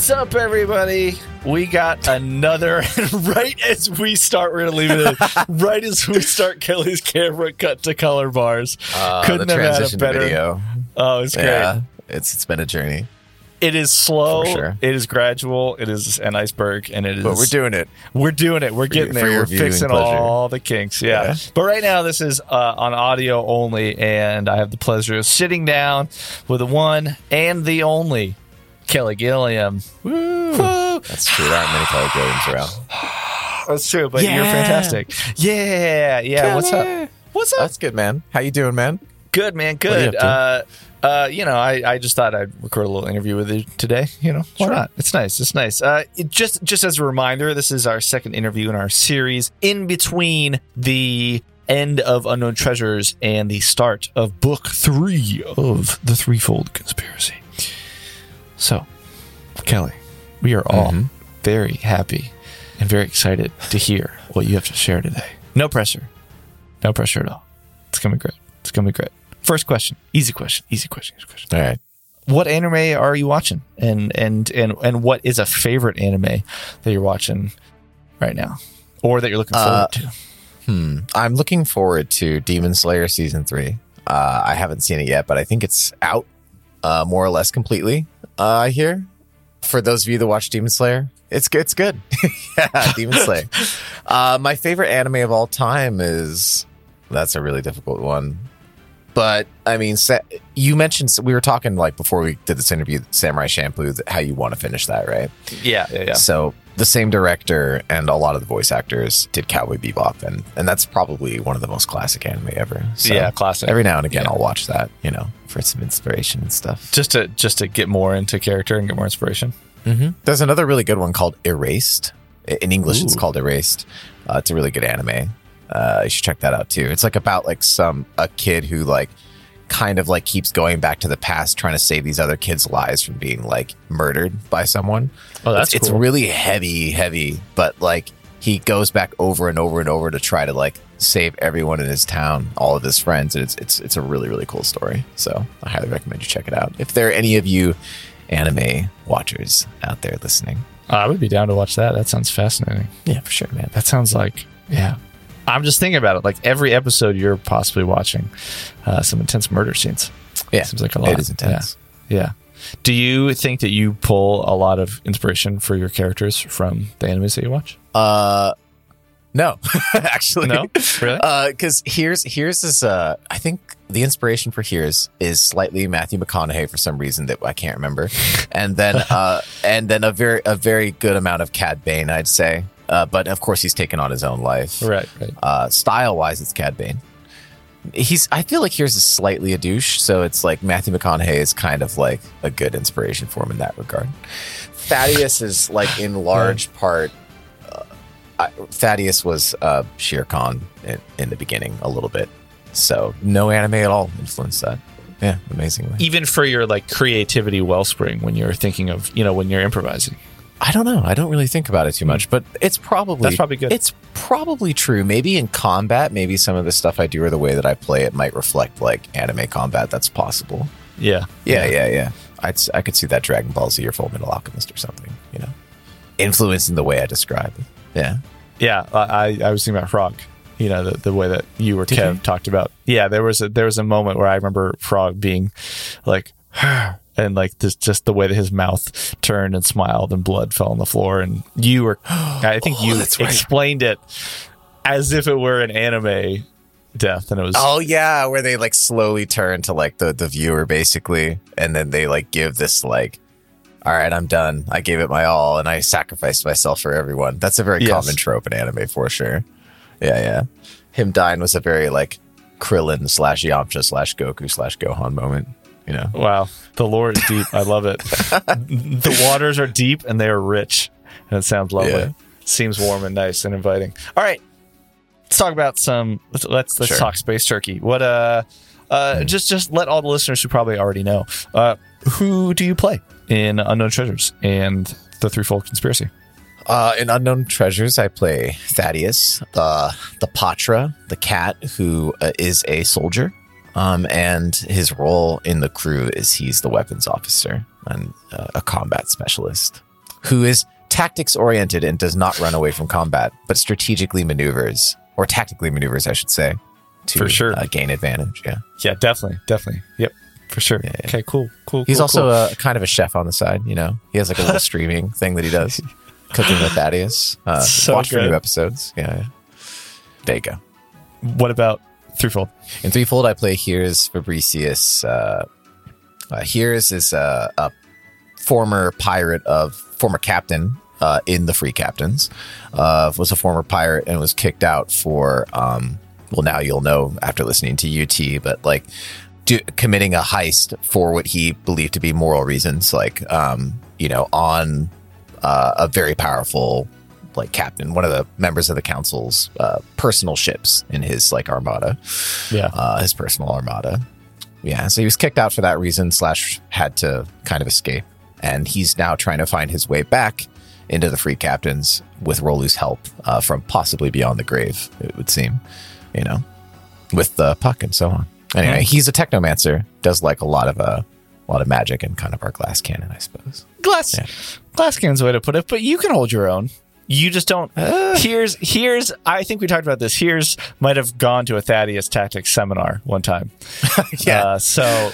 What's up, everybody? We got another. right as we start, we're gonna leave it. Right as we start, Kelly's camera cut to color bars. Uh, Couldn't have had a better. video. Oh, it's great. Yeah, it's it's been a journey, It is slow. Sure. It is gradual. It is an iceberg, and it is. but we're doing it. We're doing it. We're getting for there. We're fixing pleasure. all the kinks. Yeah. Yeah. But right now, this is uh, on audio only, and I have the pleasure of sitting down with the one and the only Kelly Gilliam. Woo! That's true. There aren't many Kelly Gilliams around. That's true, but you're fantastic. Yeah, yeah. What's up? What's up? That's good, man. How you doing, man? Good, man. What are you Good. Uh, uh, you know, I, I just thought I'd record a little interview with you today. You know, why Sure. not? It's nice. It's nice. Uh, it just just as a reminder, this is our second interview in our series in between the end of Unknown Treasures and the start of book three of the Threefold Conspiracy. So, Kelly, we are all Mhm. very happy and very excited to hear what you have to share today. No pressure. No pressure at all. It's gonna be great. It's gonna be great. First question. Easy question. Easy question. Easy question. All right. What anime are you watching? And and and and what is a favorite anime that you're watching right now? Or that you're looking forward Uh, to? Hmm. I'm looking forward to Demon Slayer season three. Uh, I haven't seen it yet, but I think it's out uh, more or less completely. Uh, I hear. For those of you that watch Demon Slayer, it's good. It's good. yeah, Demon Slayer. Uh, my favorite anime of all time is. That's a really difficult one. But I mean, sa- you mentioned we were talking like before we did this interview, Samurai Champloo, how you want to finish that, right? Yeah, yeah, yeah. So the same director and a lot of the voice actors did Cowboy Bebop, and and that's probably one of the most classic anime ever. So yeah, classic. every now and again, Yeah. I'll watch that, you know, for some inspiration and stuff. just to just to get more into character and get more inspiration. Mm-hmm. There's another really good one called Erased. In English, it's called Erased. Uh, it's a really good anime. Uh, you should check that out too. It's like about like some a kid who like kind of like keeps going back to the past, trying to save these other kids' lives from being like murdered by someone. Oh, that's it's, it's really heavy, heavy, but like he goes back over and over and over to try to like save everyone in his town, all of his friends, and it's it's it's a really really cool story. So I highly recommend you check it out. If there are any of you anime watchers out there listening, I would be down to watch that. That sounds fascinating. yeah, for sure, man. That sounds like yeah. I'm just thinking about it. Like every episode you're possibly watching, uh, some intense murder scenes. Yeah, seems like a lot. it is intense. Yeah. yeah. Do you think that you pull a lot of inspiration for your characters from the animes that you watch? Uh, no, actually, No? Really? Because here's here's this. Uh, I think the inspiration for here's is slightly Matthew McConaughey for some reason that I can't remember, and then uh, and then a very a very good amount of Cad Bane, I'd say. Uh, but of course, he's taken on his own life. Right, right. Uh, style wise, it's Cad Bane. He's. I feel like here's is slightly a douche, so it's like Matthew McConaughey is kind of like a good inspiration for him in that regard. Thaddeus is like in large part. Uh, I, Thaddeus was uh, Shere Khan in, in the beginning a little bit, so no anime at all influenced that. Yeah, amazingly. Even for your like creativity wellspring when you're thinking of, you know, when you're improvising. I don't know. I don't really think about it too hmm. much, but it's probably That's probably good. It's probably true. Maybe in combat, maybe some of the stuff I do or the way that I play it might reflect like anime combat. That's possible. Yeah. Yeah, yeah, yeah. I'd, s- I could see that Dragon Ball Z or Full Metal Alchemist or something. You know, influencing the way I describe it. Yeah. Yeah, I, I was thinking about Frog. You know, the, the way that you or Did Kev you? talked about. Yeah, there was a there was a moment where I remember Frog being like and like this just the way that his mouth turned and smiled and blood fell on the floor and you were I think Oh, you right. explained it as if it were an anime death and it was Oh yeah, where they like slowly turn to like the the viewer basically, and then they like give this like, all right, I'm done. I gave it my all, and I sacrificed myself for everyone. That's a very Yes. common trope in anime for sure. Yeah, yeah. Him dying was a very like Krillin slash Yamcha slash Goku slash Gohan moment. You know. Wow, the lore is deep. I love it. the waters are deep and they are rich, and it sounds lovely. Yeah. Seems warm and nice and inviting. All right, let's talk about some. Let's let's, let's Sure. talk space turkey. What uh, uh, just just let all the listeners who probably already know. Uh, who do you play in Unknown Treasures and the Threefold Conspiracy? Uh, in Unknown Treasures, I play Thaddeus, the the Pahtra, the cat who uh, is a soldier, um, and his role in the crew is he's the weapons officer. and uh, a combat specialist who is tactics oriented and does not run away from combat, but strategically maneuvers or tactically maneuvers, I should say, to For sure. uh, gain advantage. Yeah, Yeah, definitely, definitely. Yep, for sure. Yeah, yeah. Okay, cool, cool. he's cool, also cool. a kind of a chef on the side. You know, he has like a little streaming thing that he does, cooking with Thaddeus. Uh, So watch for new episodes. Yeah, yeah. There you go. what about threefold? In Threefold, I play Here's Fabricius. Uh, uh, Here's is uh, a former pirate of former captain uh, in the Free Captains. Uh, was a former pirate and was kicked out for. Um, well, now you'll know after listening to UT, but like do, committing a heist for what he believed to be moral reasons, like um, you know, on uh, a very powerful like captain, one of the members of the council's uh, personal ships in his like armada Yeah, uh, his personal armada. Yeah, so he was kicked out for that reason, slash, had to kind of escape. And he's now trying to find his way back into the Free Captains with Rolu's help uh, from possibly beyond the grave, it would seem, you know, with the puck and so on. Anyway, Hmm. he's a technomancer, does like a lot of uh, a lot of magic and kind of our glass cannon, I suppose. glass, Yeah. glass cannon's the way to put it. But you can hold your own. You just don't. Uh. Here's here's. I think we talked about this. Here's might have gone to a Thaddeus tactics seminar one time. Yeah. Uh, so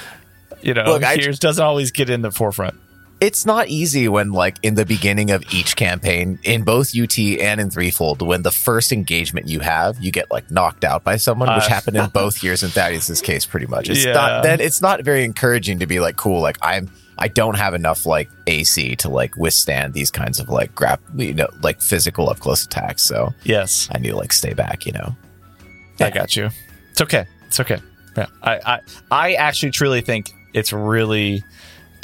you know, Look, I- here's doesn't always get in the forefront. It's not easy when like in the beginning of each campaign in both UT and in Threefold when the first engagement you have you get like knocked out by someone which Uh. happened in both years in Thaddeus's case pretty much it's Yeah. not then it's not very encouraging to be like cool like I'm I don't have enough like AC to like withstand these kinds of like grab you know like physical up close attacks so Yes, I need to like stay back you know I got you. It's okay. It's okay. Yeah, I, I I actually truly think it's really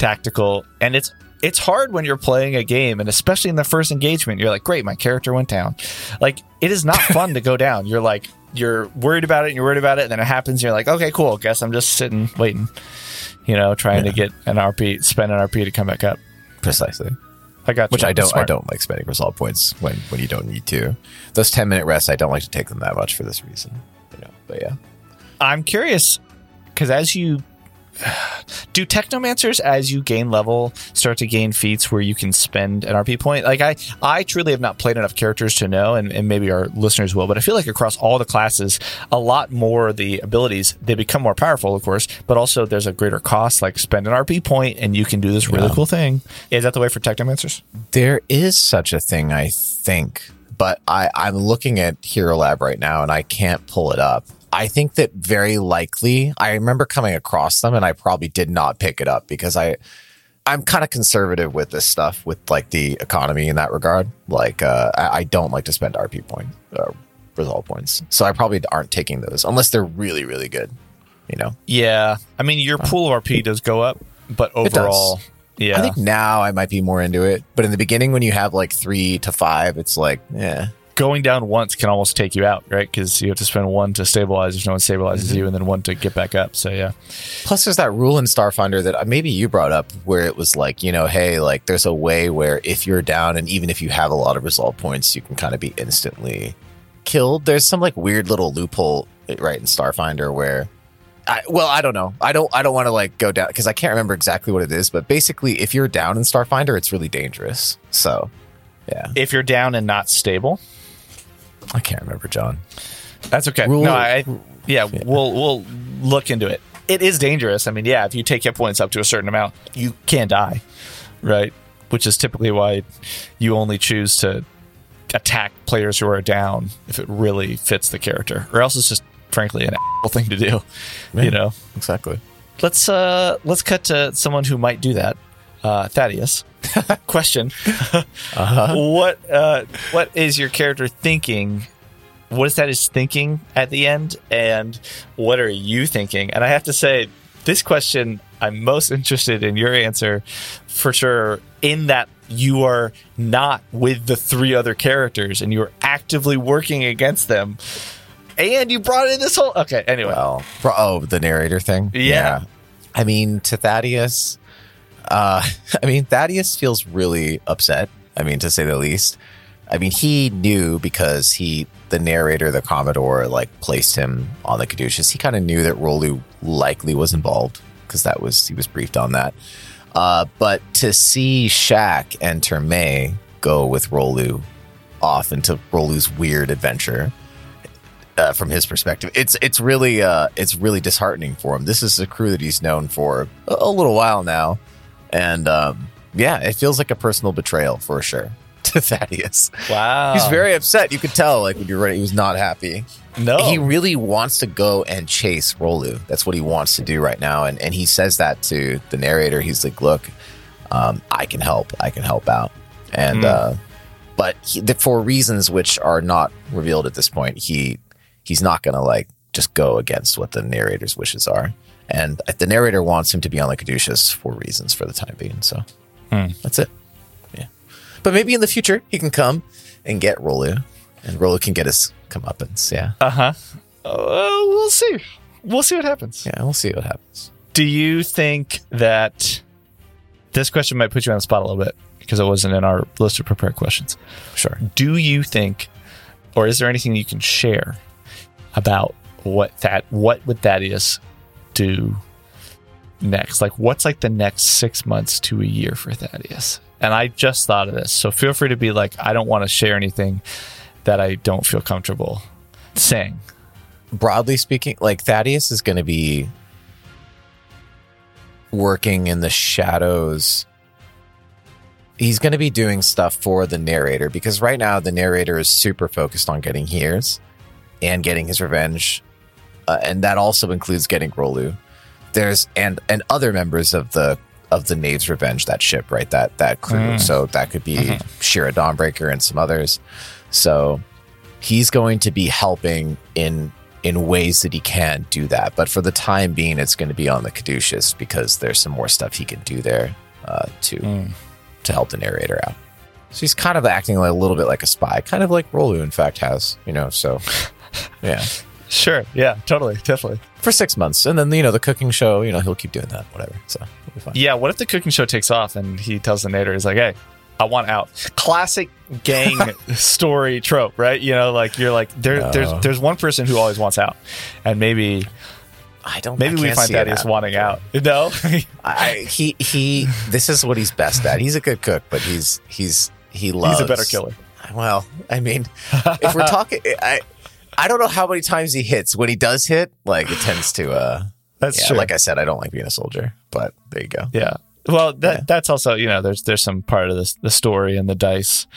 tactical, and it's it's hard when you're playing a game, and especially in the first engagement, you're like, great, my character went down. Like it is not fun to go down. You're like you're worried about it, and you're worried about it, and then it happens. And you're like, okay, cool. Guess I'm just sitting waiting. You know, trying to get an RP, spend an RP to come back up. precisely I got you. which I don't I don't like spending resolve points when when you don't need to those 10 minute rests I don't like to take them that much for this reason you know but yeah I'm curious because as you do technomancers as you gain level start to gain feats where you can spend an RP point. Like I, I truly have not played enough characters to know, and, and maybe our listeners will. But I feel like across all the classes, a lot more the abilities they become more powerful, of course, but also there's a greater cost. Like spend an RP point, and you can do this really Yeah. cool thing. Is that the way for technomancers? There is such a thing, I think, but I, I'm looking at Hero Lab right now and I can't pull it up. I think that very likely, I remember coming across them and I probably did not pick it up because I, I'm kind of conservative with this stuff with like the economy in that regard. Like, uh, I, I don't like to spend RP point, uh, resolve points. So I probably aren't taking those unless they're really, really good, you know? Yeah, I mean your pool of RP does go up, but overall, yeah, I think now I might be more into it, but in the beginning when you have like three to five, it's like, yeah, going down once can almost take you out, right? Because you have to spend one to stabilize if no one stabilizes Mm-hmm. you, and then one to get back up. So yeah, Plus, there's that rule in Starfinder that uh, maybe you brought up where it was like, you know, hey, like there's a way where if you're down and even if you have a lot of resolve points, you can kind of be instantly killed. There's some like weird little loophole eh, right in Starfinder where. I, well, I don't know. I don't. I don't want to like go down because I can't remember exactly what it is. But basically, if you're down in Starfinder, it's really dangerous. So, yeah, if you're down and not stable, I can't remember, Jon. that's okay. Rule- no, I yeah, we'll we'll look into it. It is dangerous. I mean, yeah, if you take hit points up to a certain amount, you can die, right? Which is typically why you only choose to attack players who are down if it really fits the character, or else it's just frankly an thing to do. Yeah. You know. Exactly. let's uh let's cut to someone who might do that uh thaddeus question. Uh-huh. what uh what is your character thinking? What is thaddeus thinking at the end? And what are you thinking? And i have to say this question i'm most interested in your answer for sure in that you are not with the three other characters and you're actively working against them. And you brought in this whole okay anyway. Well, oh, the narrator thing. Yeah. I mean, to Thaddeus, uh, I mean, Thaddeus feels really upset. I mean, to say the least. I mean, he knew because he, the narrator, the Commodore, like placed him on the Caduceus. He kind of knew that Rolu likely was involved because that was he was briefed on that. Uh, but to see Shaq enter May go with Rolu off into Rolu's weird adventure, uh, from his perspective, it's it's really uh, it's really disheartening for him. This is a crew that he's known for a, a little while now, and um, yeah, it feels like a personal betrayal for sure to Thaddeus. Wow. He's very upset. You could tell, like when you're right, he was not happy. no. He really wants to go and chase Rolu. That's what he wants to do right now, and and he says that to the narrator. He's like, "Look, um, I can help. I can help out," and Hmm. uh, but he, the, for reasons which are not revealed at this point, he he's not going to like just go against what the narrator's wishes are. And the narrator wants him to be on the Caduceus for reasons for the time being. So Hmm. that's it. Yeah. But maybe in the future he can come and get Rolu, and Rolu can get his comeuppance. Yeah. Uh huh. Uh, we'll see. We'll see what happens. Yeah, we'll see what happens. Do you think that this question might put you on the spot a little bit because it wasn't in our list of prepared questions? Sure. Do you think, or is there anything you can share about what that what would Thaddeus do next? Like, what's like the next six months to a year for Thaddeus? And I just thought of this, so feel free to be like, I don't want to share anything that I don't feel comfortable saying. Broadly speaking, like Thaddeus is going to be working in the shadows. He's going to be doing stuff for the narrator because right now the narrator is super focused on getting hears and getting his revenge, uh, and that also includes getting Rolu. There's and and other members of the of the Knave's Revenge, that ship, right? That that crew. Mm. So that could be Shira Dawnbreaker and some others. So he's going to be helping in in ways that he can do that. But for the time being, it's going to be on the Caduceus because there's some more stuff he can do there uh, to Mm. to help the narrator out. So he's kind of acting like a little bit like a spy, kind of like Rolu, in fact, has you know. So yeah, Sure. Yeah. Totally. Definitely. for six months, and then you know the cooking show, you know he'll keep doing that, whatever. So it'll be fine. Yeah, what if the cooking show takes off and he tells the Nader, he's like, hey, I want out. Classic gang story trope, right? You know, like you're like there, No. there's there's one person who always wants out, and maybe I don't. maybe I we find see he's wanting out. No, I, he he. This is what he's best at. He's a good cook, but he's he's he loves. he's a better killer. Well, I mean, if we're talking, I I don't know how many times he hits. When he does hit, like it tends to. uh That's yeah, true. Like I said, I don't like being a soldier, but there you go. yeah. Well, that Yeah. that's also you know there's there's some part of this the story and the dice.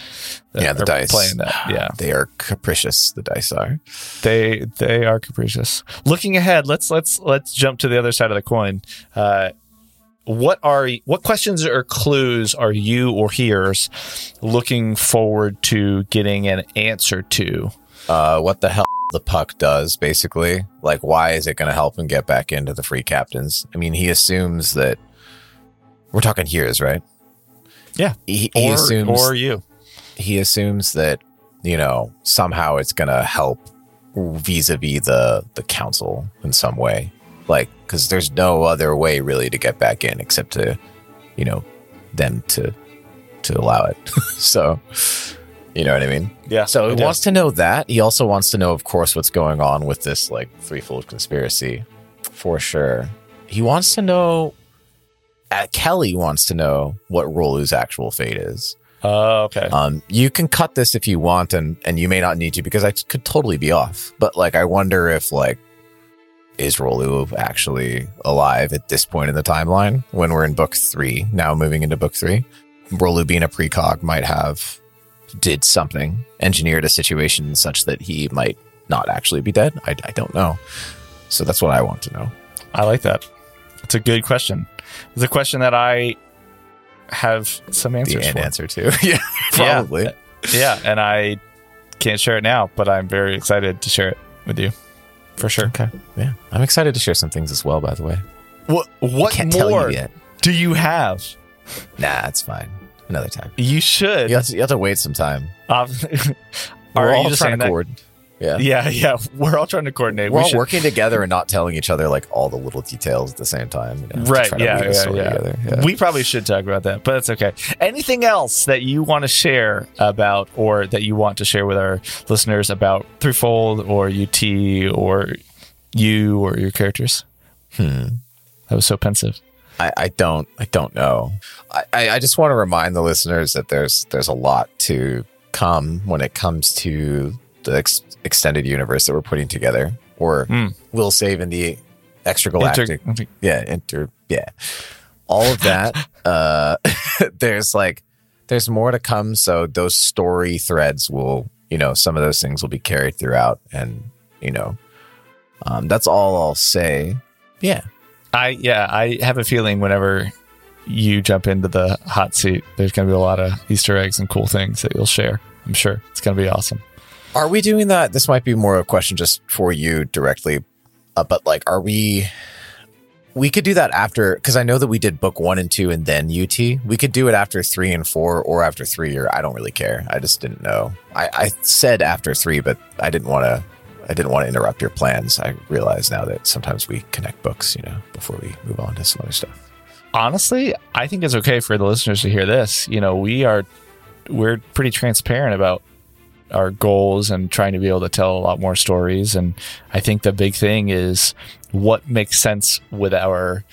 Yeah, the dice. playing that. Yeah, They are capricious. The dice are. they they are capricious. Looking ahead, let's let's let's jump to the other side of the coin. Uh, what are what questions or clues are you or hearers looking forward to getting an answer to? Uh, what the hell the puck does, basically. Like, why is it going to help him get back into the free captains? I mean, he assumes that we're talking here's right. Yeah. he, he Or assumes or you? he assumes that you know somehow it's going to help vis-a-vis the the council in some way like because there's no other way really to get back in except to you know them to to allow it so you know what i mean Yeah. so he wants to know that he also wants to know of course what's going on with this like threefold conspiracy for sure he wants to know uh, kelly wants to know what rolu's actual fate is Oh, okay. um, you can cut this if you want, and and you may not need to because I could totally be off. But like, I wonder if like is Rolu actually alive at this point in the timeline when we're in book three now, moving into book three. Rolu being a precog might have did something, engineered a situation such that he might not actually be dead. I, I don't know. So that's what I want to know. I like that. It's a good question. It's a question that I have some answers an for. answer to. yeah, probably. Yeah, and I can't share it now, but I'm very excited to share it with you for sure. Okay. Yeah, I'm excited to share some things as well. By the way, What what more tell you yet. do you have? Nah, it's fine. Another time. You should. You have to, you have to wait some time. Um, We're all you just trying to coordinate. Yeah. Yeah, yeah. We're all trying to coordinate. We're We all should- working together and not telling each other like all the little details at the same time. you know, Right. Yeah. Yeah, yeah. Yeah. We probably should talk about that, but that's okay. Anything else that you want to share about, or that you want to share with our listeners about Threefold or UT or you or your characters? Hmm. That was so pensive. I, I don't I don't know. I, I just want to remind the listeners that there's there's a lot to come when it comes to the ex- extended universe that we're putting together, or Hmm. Will Save in the extra galactic Inter- yeah inter yeah all of that uh there's like there's more to come so those story threads will you know some of those things will be carried throughout and you know um that's all i'll say yeah I yeah, I have a feeling whenever you jump into the hot seat, there's going to be a lot of Easter eggs and cool things that you'll share. I'm sure it's going to be awesome. are we doing that this might be more a question just for you directly uh, but like are we we could do that after because i know that we did book one and two and then ut we could do it after three and four or after three or i don't really care i just didn't know i, I said after three but i didn't want to i didn't want to interrupt your plans. I realize now that sometimes we connect books you know before we move on to some other stuff. Honestly, I think it's okay for the listeners to hear this. You know, we are we're pretty transparent about our goals and trying to be able to tell a lot more stories. And I think the big thing is what makes sense with our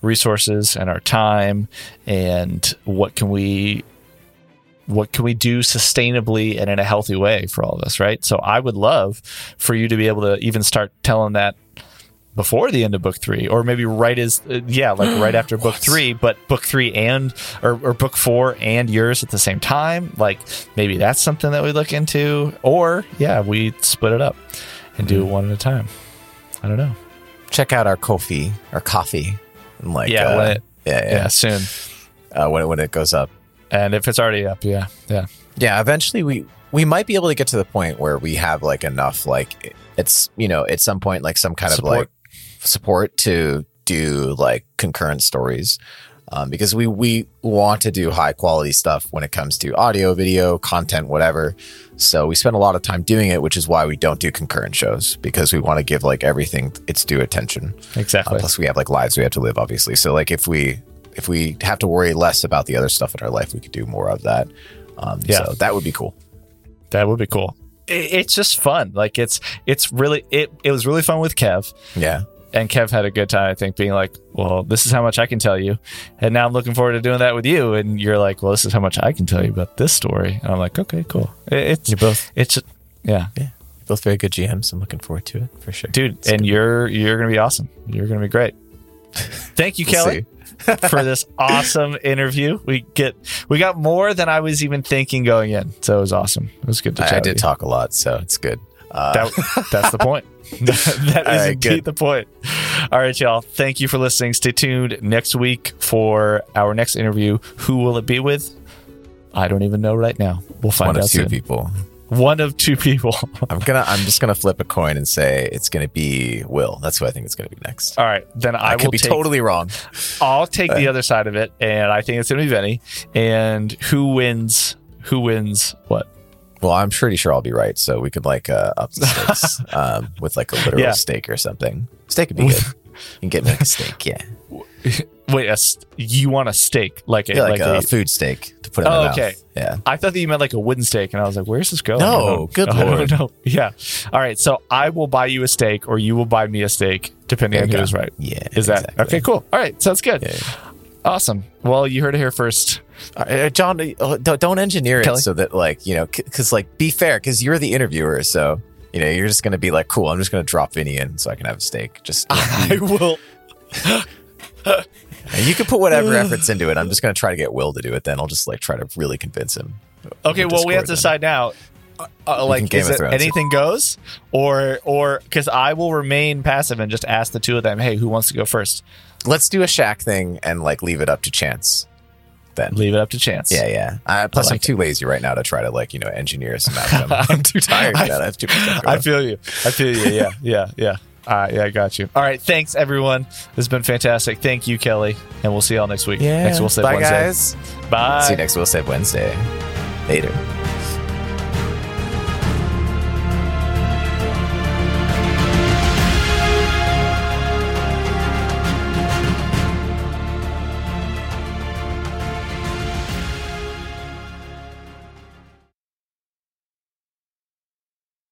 resources and our time and what can we what can we do sustainably and in a healthy way for all of us, right? So I would love for you to be able to even start telling that before the end of book three, or maybe right as uh, yeah, like right after book three, but book three and or, or book four and yours at the same time. Like maybe that's something that we look into, or yeah, we split it up and do it one at a time. I don't know. check out our Ko-fi our Ko-fi and like Yeah, uh, when it- yeah Yeah, yeah, soon. Uh, when, it, when it goes up And if it's already up, yeah, yeah, Yeah, eventually we we might be able to get to the point where we have like enough like it's you know at some point like some kind Support. of like support to do like concurrent stories um, because we we want to do high quality stuff when it comes to audio, video, content, whatever. So we spend a lot of time doing it, which is why we don't do concurrent shows because we want to give like everything its due attention. exactly. Uh, plus, we have like lives we have to live, obviously. So like if we if we have to worry less about the other stuff in our life, we could do more of that. Um, Yeah. So that would be cool. That would be cool. It, it's just fun. Like it's it's really it it was really fun with Kev. Yeah. and Kev had a good time, I think, being like, well, this is how much I can tell you. And now I'm looking forward to doing that with you. And you're like, well, this is how much I can tell you about this story. And I'm like, okay, cool. It- It's, You both it's, yeah, yeah both very good GMs. I'm looking forward to it for sure. dude. It's and you're, you're going to be awesome. You're going to be great. Thank you, We'll Kelly, for this awesome interview. We get, we got more than I was even thinking going in. So it was awesome. It was good to chat. I, I did talk a lot, so it's good. Uh, That, that's the point. that is right, indeed good. the point. All right, y'all. Thank you for listening. Stay tuned next week for our next interview. Who will it be with? I don't even know right now. We'll find one out of two soon. people. One of two people. I'm gonna. I'm just gonna flip a coin and say it's gonna be Will. That's who I think it's gonna be next. All right, then I, I, will could be take, totally wrong. I'll take the other side of it, and I think it's going to be Vinnie. And who wins? Who wins? What? Well, I'm pretty sure I'll be right. So we could like uh, up the stakes um, with like a literal Yeah. steak or something. Steak would be good. You can get me like a steak. Yeah, Wait, a, st- you want a steak like a yeah like, a, food steak to put in Oh, my mouth. okay. Yeah. I thought that you meant like a wooden steak, and I was like, "Where's this going?" No, I don't- good I lord. don't know. Yeah. All right. So I will buy you a steak, or you will buy me a steak, depending There on you who's right. Yeah. Is that exactly. okay? Cool. All right. Sounds good. Yeah. Awesome. Well, you heard it here first. Uh, Jon, uh, don't, don't engineer it Kelly? so that like you know, because like be fair, because you're the interviewer, so you know you're just gonna be like, cool. I'm just gonna drop Vinnie in so I can have a steak. Just I will. and you can put whatever efforts into it. I'm just gonna try to get Will to do it. Then I'll just like try to really convince him. Okay. over Well, we have to then. decide now. Uh, uh, like, Game is of it Thrones it. anything goes, or or because I will remain passive and just ask the two of them, "Hey, who wants to go first? Let's do a Shack thing and like leave it up to chance. Then Leave it up to chance. yeah, yeah. Uh, plus, like I'm too lazy right now to try to like you know engineer some outcome. I'm too tired for that. I have too much stuff I feel you. I feel you. Yeah, yeah, yeah. Uh, yeah, I got you. All right, thanks everyone. This has been fantastic. Thank you, Kelly, and we'll see y'all next week. Yeah. Next, we'll say Bye, Wednesday. guys. Bye. See you next. We'll say Wednesday. Later.